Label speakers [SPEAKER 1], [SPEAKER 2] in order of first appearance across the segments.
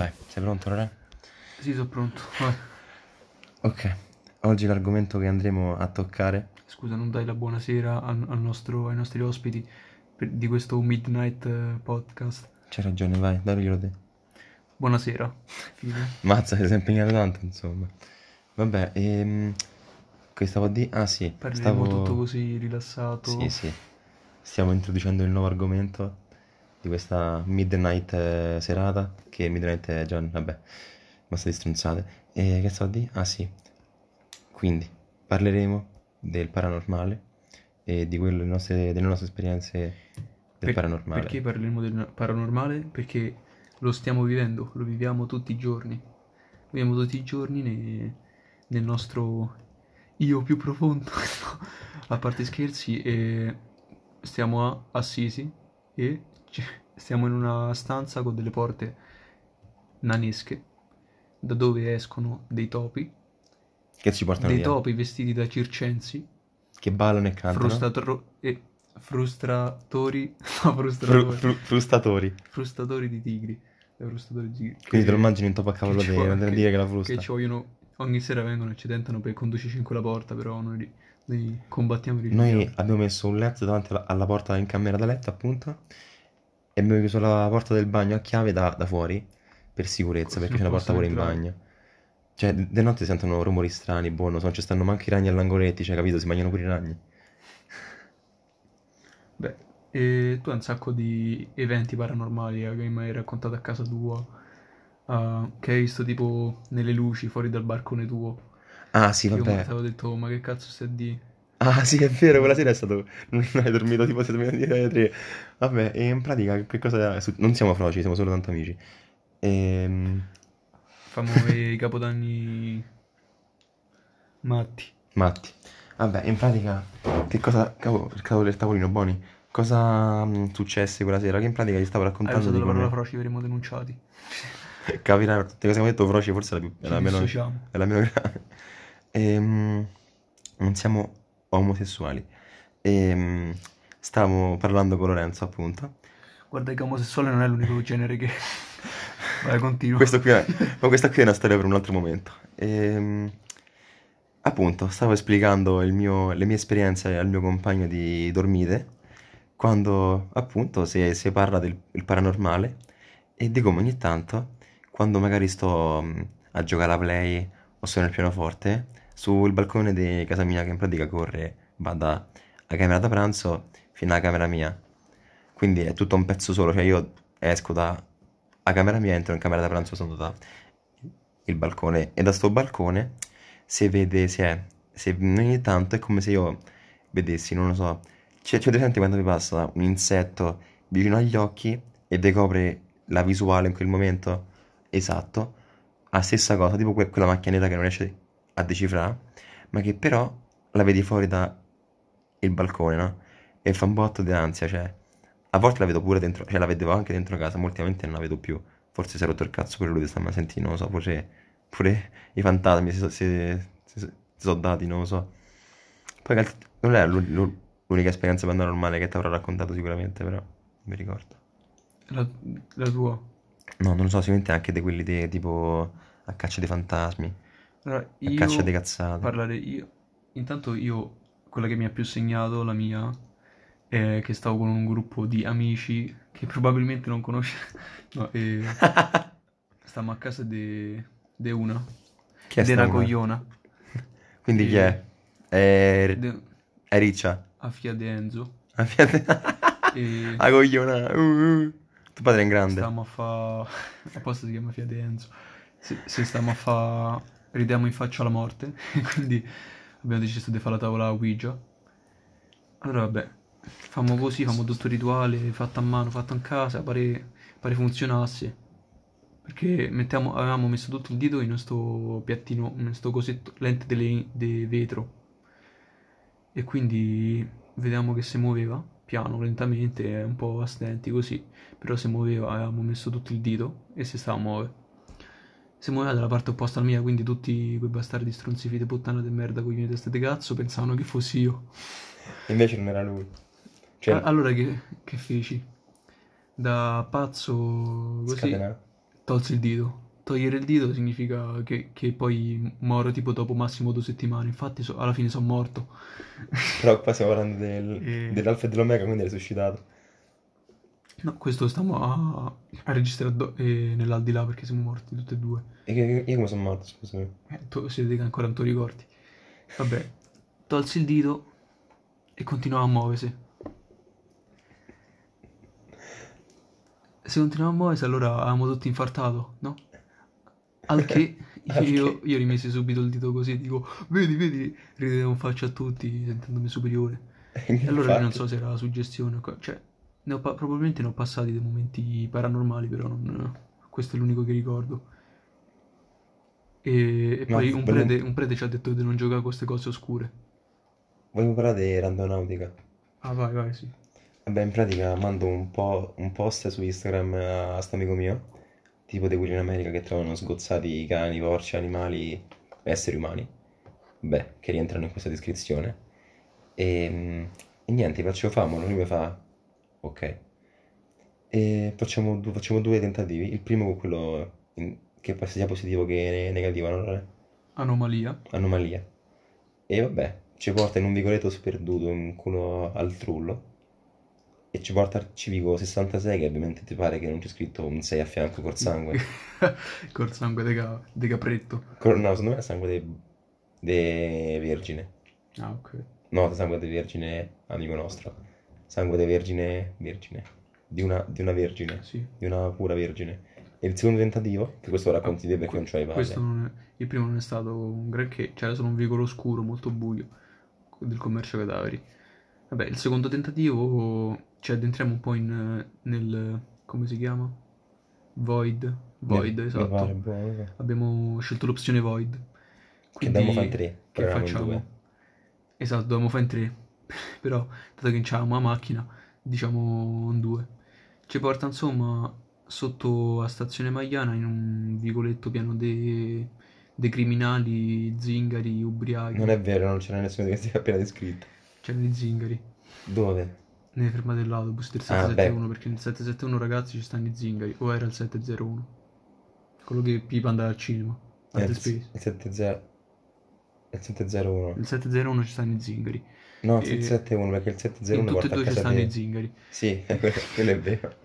[SPEAKER 1] Vai, sei pronto allora?
[SPEAKER 2] Sì, sono pronto. Vai.
[SPEAKER 1] Ok, oggi l'argomento che andremo a toccare
[SPEAKER 2] Scusa, non dai la buonasera al, al nostro- ai nostri ospiti per- di questo Midnight eh, Podcast.
[SPEAKER 1] C'hai ragione, vai, daglielo te.
[SPEAKER 2] Buonasera. Fine.
[SPEAKER 1] Mazza, sei sempre impegnato tanto, insomma. Vabbè, ehm... Che stavo a dire? Ah sì,
[SPEAKER 2] Parleremo
[SPEAKER 1] stavo...
[SPEAKER 2] tutto così rilassato.
[SPEAKER 1] Sì, sì. Stiamo introducendo il nuovo argomento di questa midnight eh, serata, che midnight è già, vabbè, basta di stronzate. E che stavo dire? Ah sì. Quindi, parleremo del paranormale e di quelle nostre, delle nostre esperienze del
[SPEAKER 2] Per-
[SPEAKER 1] paranormale.
[SPEAKER 2] Perché parleremo del paranormale? Perché lo stiamo vivendo, lo viviamo tutti i giorni. Viviamo tutti i giorni ne- nel nostro io più profondo. A parte scherzi, e stiamo a- assisi e ci- stiamo in una stanza con delle porte nanesche da dove escono dei topi,
[SPEAKER 1] Che ci portano
[SPEAKER 2] dei
[SPEAKER 1] via.
[SPEAKER 2] topi vestiti da circensi,
[SPEAKER 1] Che ballano e cantano.
[SPEAKER 2] frustatro- e frustratori, no,
[SPEAKER 1] Fru-
[SPEAKER 2] frustratori.
[SPEAKER 1] fru- frustatori.
[SPEAKER 2] frustatori di tigri. Frustatori di tigri.
[SPEAKER 1] Quindi te lo
[SPEAKER 2] Che-
[SPEAKER 1] immagini un topo a cavallo
[SPEAKER 2] che
[SPEAKER 1] non
[SPEAKER 2] vuole-
[SPEAKER 1] devi dire che la frusta.
[SPEAKER 2] Che ci vogliono, ogni sera vengono e ci tentano per conduci 5 la porta, però noi, noi combattiamo
[SPEAKER 1] Noi abbiamo messo un letto davanti alla, alla porta in camera da letto, appunto, e abbiamo chiuso la porta del bagno a chiave da, da fuori, per sicurezza,
[SPEAKER 2] Così
[SPEAKER 1] perché c'è una porta pure in bagno. Cioè, di notte si sentono rumori strani, buono, non ci stanno manco i ragni all'angoletti, cioè, capito? Si mangiano pure i ragni.
[SPEAKER 2] Beh, e tu hai un sacco di eventi paranormali eh, che mi hai raccontato a casa tua, eh, che hai visto tipo nelle luci fuori dal balcone tuo.
[SPEAKER 1] Ah, sì,
[SPEAKER 2] Che io mi
[SPEAKER 1] vabbè.
[SPEAKER 2] avevo detto, ma che cazzo stai dire?
[SPEAKER 1] Ah, sì, è vero, quella sera è stato... Non hai dormito, tipo, sei dormito alle tre. Vabbè, e in pratica, che cosa è Non siamo froci, siamo solo tanto amici. Ehm...
[SPEAKER 2] Famo i capodanni matti.
[SPEAKER 1] Matti. Vabbè, in pratica, che cosa... Cavolo, il cavolo del tavolino, Boni. Cosa mh, successe quella sera? Che in pratica gli stavo
[SPEAKER 2] Hai
[SPEAKER 1] raccontando
[SPEAKER 2] usato
[SPEAKER 1] di
[SPEAKER 2] la parola
[SPEAKER 1] come...
[SPEAKER 2] froci, verremo denunciati.
[SPEAKER 1] Capirai, tutte le cose che ho detto, Froci forse è la più... È la meno...
[SPEAKER 2] dissociamo.
[SPEAKER 1] È la meno grave. Ehm, non siamo omosessuali. Ehm, stavo parlando con Lorenzo, appunto.
[SPEAKER 2] Guarda che omosessuale non è l'unico genere che... Vai, continua.
[SPEAKER 1] Questo qui è... Ma questa qui è una storia per un altro momento. Ehm, appunto, stavo esplicando il mio- le mie esperienze al mio compagno di dormite, quando appunto si, si parla del paranormale e di come ogni tanto, quando magari sto mh, a giocare alla play o sono nel pianoforte, sul balcone di casa mia che in pratica corre, va dalla camera da pranzo fino alla camera mia. Quindi è tutto un pezzo solo, cioè io esco da la camera mia, entro in camera da pranzo, sono da il balcone e da sto balcone si vede, si è, se ogni tanto è come se io vedessi, non lo so, c'è, c'è presente quando vi passa un insetto vicino agli occhi e decopre la visuale in quel momento? Esatto, la stessa cosa, tipo que- quella macchia nera che non riesce a decifrare, ma che però la vedi fuori da il balcone, no? E fa un botto di ansia, cioè, a volte la vedo pure dentro, cioè la vedevo anche dentro casa, ultimamente non la vedo più. Forse si è rotto il cazzo pure lui di stamma a sentire, non lo so, pure, pure i fantasmi si, so- si, si- si sono dati, non lo so. Poi non è l'u- l'u- l'unica esperienza paranormale che ti avrò raccontato sicuramente, però non mi ricordo.
[SPEAKER 2] La, la tua.
[SPEAKER 1] No, non lo so, sicuramente anche di quelli di, tipo a caccia dei fantasmi,
[SPEAKER 2] Allora,
[SPEAKER 1] a caccia dei cazzate.
[SPEAKER 2] parlare io. Intanto io, quella che mi ha più segnato, la mia, è che stavo con un gruppo di amici che probabilmente non conosce. No, e stavamo a casa di una.
[SPEAKER 1] Chi è
[SPEAKER 2] Di
[SPEAKER 1] sta
[SPEAKER 2] una cogliona.
[SPEAKER 1] Quindi chi è? È,
[SPEAKER 2] De-
[SPEAKER 1] è Riccia.
[SPEAKER 2] a Fia di Enzo.
[SPEAKER 1] La Fiat-
[SPEAKER 2] E
[SPEAKER 1] La cogliona. Uh, uh. Tuo padre è in grande.
[SPEAKER 2] stavamo a fa... Apposta si chiama Fia di Enzo. Se, se stavamo a fa... Ridiamo in faccia alla morte. Quindi abbiamo deciso di fare la tavola Ouija. Allora vabbè, famo così, famo tutto il rituale, fatto a mano, fatto in casa, pare, pare funzionasse. Perché mettiamo, avevamo messo tutto il dito in questo piattino, in questo cosetto, lente di vetro. E quindi vediamo che si muoveva, piano, lentamente, un po' a stenti così. Però si muoveva, avevamo messo tutto il dito e si stava a muovere. Si muoveva dalla parte opposta alla mia, quindi tutti quei bastardi stronzifite puttana di merda con le teste di cazzo pensavano che fossi io.
[SPEAKER 1] Invece non era lui. Cioè,
[SPEAKER 2] A- Allora che, che feci? Da pazzo così
[SPEAKER 1] scatenato.
[SPEAKER 2] tolse il dito. Togliere il dito significa che, che poi muoro tipo dopo massimo due settimane. Infatti so- alla fine sono morto.
[SPEAKER 1] Però qua stiamo parlando del,
[SPEAKER 2] E-
[SPEAKER 1] dell'alfa e dell'omega, quindi l'hai suscitato.
[SPEAKER 2] No, questo stiamo a, a registrare do- eh, nell'aldilà perché siamo morti tutti e due.
[SPEAKER 1] E che, io come sono morto, scusami?
[SPEAKER 2] Eh, tu si vede che ancora non ti ricordi. Vabbè, tolse il dito e continuava a muoversi. Se continuava a muoversi allora avevamo tutti infartato, no? Al che io, io rimisi subito il dito così dico, vedi, vedi, ridevo in faccia a tutti sentendomi superiore. E allora io non so se era suggestione o co- cioè, ne ho pa- probabilmente ne ho passati dei momenti paranormali, però non, questo è l'unico che ricordo. E, e
[SPEAKER 1] Ma
[SPEAKER 2] poi un
[SPEAKER 1] volevo-
[SPEAKER 2] prete, un prete ci ha detto di non giocare con queste cose oscure.
[SPEAKER 1] Vogliamo parlare di randonautica?
[SPEAKER 2] Ah, vai, vai, sì.
[SPEAKER 1] Vabbè, in pratica mando un po' un post su Instagram a, sto amico mio, tipo di quelli in America che trovano sgozzati cani, porci, animali, esseri umani. Beh, che rientrano in questa descrizione. E, e niente, faccio famolo, lui mi fa, ok. E facciamo, du- facciamo due tentativi, il primo con quello in- che poi sia positivo che negativo, no? Lore?
[SPEAKER 2] Anomalia.
[SPEAKER 1] Anomalia. E vabbè, ci porta in un vicoletto sperduto in culo al trullo. E ci porta al civico 66 che ovviamente ti pare che non c'è scritto un 6 a fianco col sangue.
[SPEAKER 2] Col sangue de, ca- de capretto.
[SPEAKER 1] Col- no, secondo me è sangue de, de vergine.
[SPEAKER 2] Ah, ok.
[SPEAKER 1] No, sangue de vergine, amico nostro. Sangue de vergine, vergine. Di una, di una vergine.
[SPEAKER 2] Sì.
[SPEAKER 1] Di una pura vergine. E il secondo tentativo, che questo lo racconti te perché non c'hai palle.
[SPEAKER 2] Questo non è, il primo non è stato un granché, c'era solo un vicolo oscuro molto buio del commercio cadaveri. Vabbè, il secondo tentativo ci addentriamo un po' in, nel, come si chiama? Void. Void,
[SPEAKER 1] mi
[SPEAKER 2] esatto.
[SPEAKER 1] buono.
[SPEAKER 2] Abbiamo scelto l'opzione Void.
[SPEAKER 1] Che dobbiamo fare in tre,
[SPEAKER 2] Che facciamo?
[SPEAKER 1] due.
[SPEAKER 2] Esatto, dovevamo fare in tre. Però, dato che non c'avevamo la macchina, diciamo in due. Ci porta insomma sotto a stazione Magliana in un vicoletto pieno di criminali, zingari, ubriachi.
[SPEAKER 1] Non è vero, non c'era nessuno di questi che hai appena descritto.
[SPEAKER 2] C'erano i zingari.
[SPEAKER 1] Dove?
[SPEAKER 2] Nelle fermate dell'autobus del
[SPEAKER 1] Ah,
[SPEAKER 2] 771 perché nel 771 ragazzi ci stanno i zingari. O era il 701? Quello che Pipa andava al cinema.
[SPEAKER 1] Eh,
[SPEAKER 2] At the
[SPEAKER 1] il, il 70 il 701.
[SPEAKER 2] Il 701 ci stanno i zingari.
[SPEAKER 1] No, il
[SPEAKER 2] E-
[SPEAKER 1] 771 perché il
[SPEAKER 2] In
[SPEAKER 1] 701
[SPEAKER 2] tutte e
[SPEAKER 1] porta a
[SPEAKER 2] due ci
[SPEAKER 1] casa
[SPEAKER 2] stanno
[SPEAKER 1] te.
[SPEAKER 2] i zingari.
[SPEAKER 1] Sì, quello, è vero.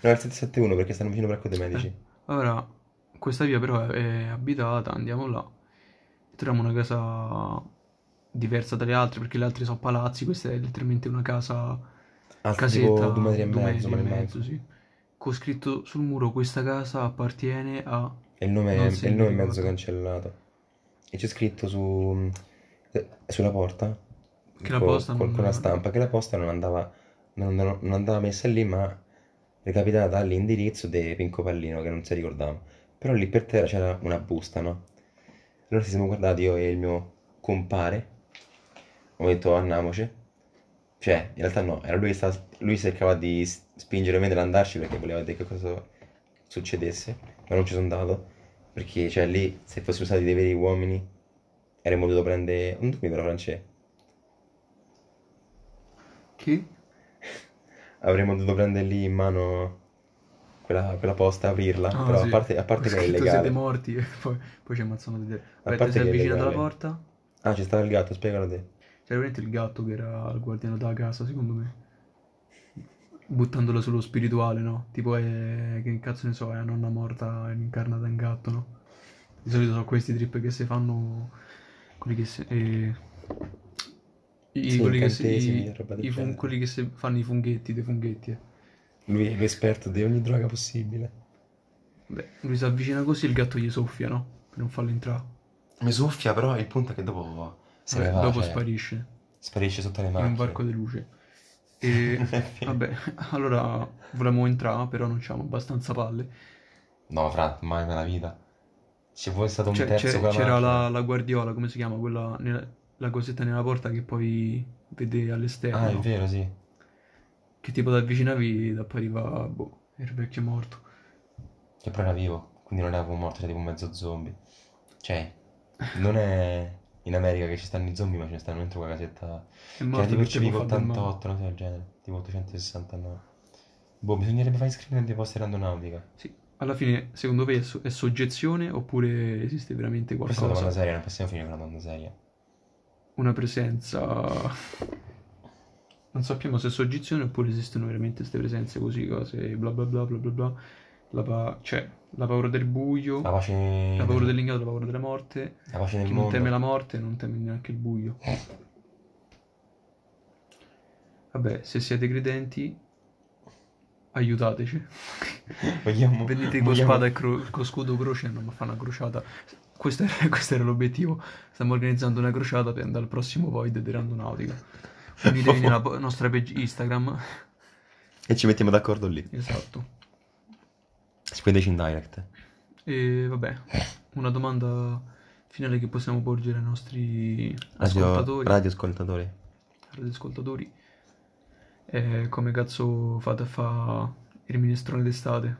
[SPEAKER 1] No, il 771 perché stanno vicino per dei medici.
[SPEAKER 2] Ora, questa via però è, è abitata, andiamo là. Troviamo una casa diversa dalle altre perché le altre sono palazzi, questa è letteralmente una casa
[SPEAKER 1] Alto
[SPEAKER 2] casetta
[SPEAKER 1] due metri e mezzo,
[SPEAKER 2] metri
[SPEAKER 1] ma
[SPEAKER 2] e mezzo, sì. Con scritto sul muro questa casa appartiene a...
[SPEAKER 1] E il nome, e
[SPEAKER 2] si
[SPEAKER 1] il nome è mezzo cancellato. E c'è scritto su, eh, sulla porta,
[SPEAKER 2] Che la posta
[SPEAKER 1] con,
[SPEAKER 2] non-
[SPEAKER 1] con la stampa, che la posta non andava, non, non- non andava messa lì, ma recapitata all'indirizzo di Pinco Pallino, che non si ricordava. Però lì per terra c'era una busta, no? Allora ci siamo guardati io e il mio compare. Ho detto andiamoci. Cioè, in realtà no, era lui che stava, lui cercava di spingere me nell'andarci perché voleva vedere che cosa succedesse, ma non ci sono andato. Perché, cioè, lì, se fossimo stati dei veri uomini, avremmo dovuto prendere... Non dormi però, Francesco.
[SPEAKER 2] Che?
[SPEAKER 1] Avremmo dovuto prendere lì in mano quella, quella posta, aprirla.
[SPEAKER 2] Ah,
[SPEAKER 1] però
[SPEAKER 2] sì.
[SPEAKER 1] a parte, a parte che è illegale.
[SPEAKER 2] siete morti e poi, poi ci ammazzano di te. Aspetta,
[SPEAKER 1] parte
[SPEAKER 2] si è avvicinato alla porta.
[SPEAKER 1] Ah, c'è stato il gatto, spiegalo te.
[SPEAKER 2] C'era veramente il gatto che era il guardiano della casa, secondo me. Buttandolo sullo spirituale, no? Tipo è... che cazzo ne so, è una nonna morta incarnata in gatto, no? Di solito sono questi trip che si fanno quelli che si... eh, I,
[SPEAKER 1] Sì,
[SPEAKER 2] quelli, che si, i-
[SPEAKER 1] roba del
[SPEAKER 2] i fun- quelli che si fanno i funghetti, dei funghetti. eh.
[SPEAKER 1] Lui è l'esperto di ogni droga possibile.
[SPEAKER 2] Beh, lui si avvicina così e il gatto gli soffia, no? Per non farlo entrare.
[SPEAKER 1] Mi soffia, però il punto è che dopo va,
[SPEAKER 2] dopo
[SPEAKER 1] cioè,
[SPEAKER 2] sparisce
[SPEAKER 1] sparisce sotto le
[SPEAKER 2] in
[SPEAKER 1] macchine.
[SPEAKER 2] un barco di luce. E vabbè, allora volevamo entrare, però non c'avevamo abbastanza palle.
[SPEAKER 1] No, Fra, mai nella vita. Ci fosse stato un
[SPEAKER 2] C'è-
[SPEAKER 1] terzo
[SPEAKER 2] c'è-
[SPEAKER 1] con la
[SPEAKER 2] c'era
[SPEAKER 1] macchina.
[SPEAKER 2] la, la guardiola, come si chiama? Quella, nella- la cosetta nella porta che poi vede all'esterno.
[SPEAKER 1] Ah, è
[SPEAKER 2] no?
[SPEAKER 1] vero, sì.
[SPEAKER 2] Che tipo ti avvicinavi, da poi arriva, boh, il vecchio morto.
[SPEAKER 1] Che però era vivo, quindi non era come morto, era tipo mezzo zombie. Cioè, non è in America che ci stanno i zombie, ma ce ne stanno dentro quella casetta. Che era
[SPEAKER 2] morto
[SPEAKER 1] tipo il
[SPEAKER 2] perché può
[SPEAKER 1] civico
[SPEAKER 2] fare del male.
[SPEAKER 1] 88, una cosa del genere. Tipo 869. Boh, bisognerebbe fare iscrivere dei posti randonautica.
[SPEAKER 2] Sì, alla fine, secondo voi è, so- è soggezione oppure esiste veramente
[SPEAKER 1] Questa è una
[SPEAKER 2] qualcosa?
[SPEAKER 1] domanda seria, non possiamo finire con una domanda seria.
[SPEAKER 2] Una presenza... Non sappiamo se è soggezione oppure esistono veramente queste presenze così, cose bla bla bla bla bla bla. La pa- cioè, la paura del buio,
[SPEAKER 1] La pace,
[SPEAKER 2] la paura dell'ignoto, la paura della morte.
[SPEAKER 1] la pace nel
[SPEAKER 2] Chi non
[SPEAKER 1] mondo.
[SPEAKER 2] teme la morte non teme neanche il buio. Vabbè, se siete credenti, aiutateci.
[SPEAKER 1] Vogliamo,
[SPEAKER 2] Venite con
[SPEAKER 1] vogliamo-
[SPEAKER 2] spada e cro- con scudo croce non fa una crociata. Questo era, questo era l'obiettivo. Stiamo organizzando una crociata per andare al prossimo Void di Randonautica. Unitevi nella po- nostra page Instagram.
[SPEAKER 1] E ci mettiamo d'accordo lì.
[SPEAKER 2] Esatto.
[SPEAKER 1] Scriveteci in direct.
[SPEAKER 2] E vabbè, una domanda finale che possiamo porgere ai nostri
[SPEAKER 1] Radio,
[SPEAKER 2] ascoltatori.
[SPEAKER 1] radio ascoltatori.
[SPEAKER 2] radioascoltatori. è come cazzo fate a fa il minestrone d'estate?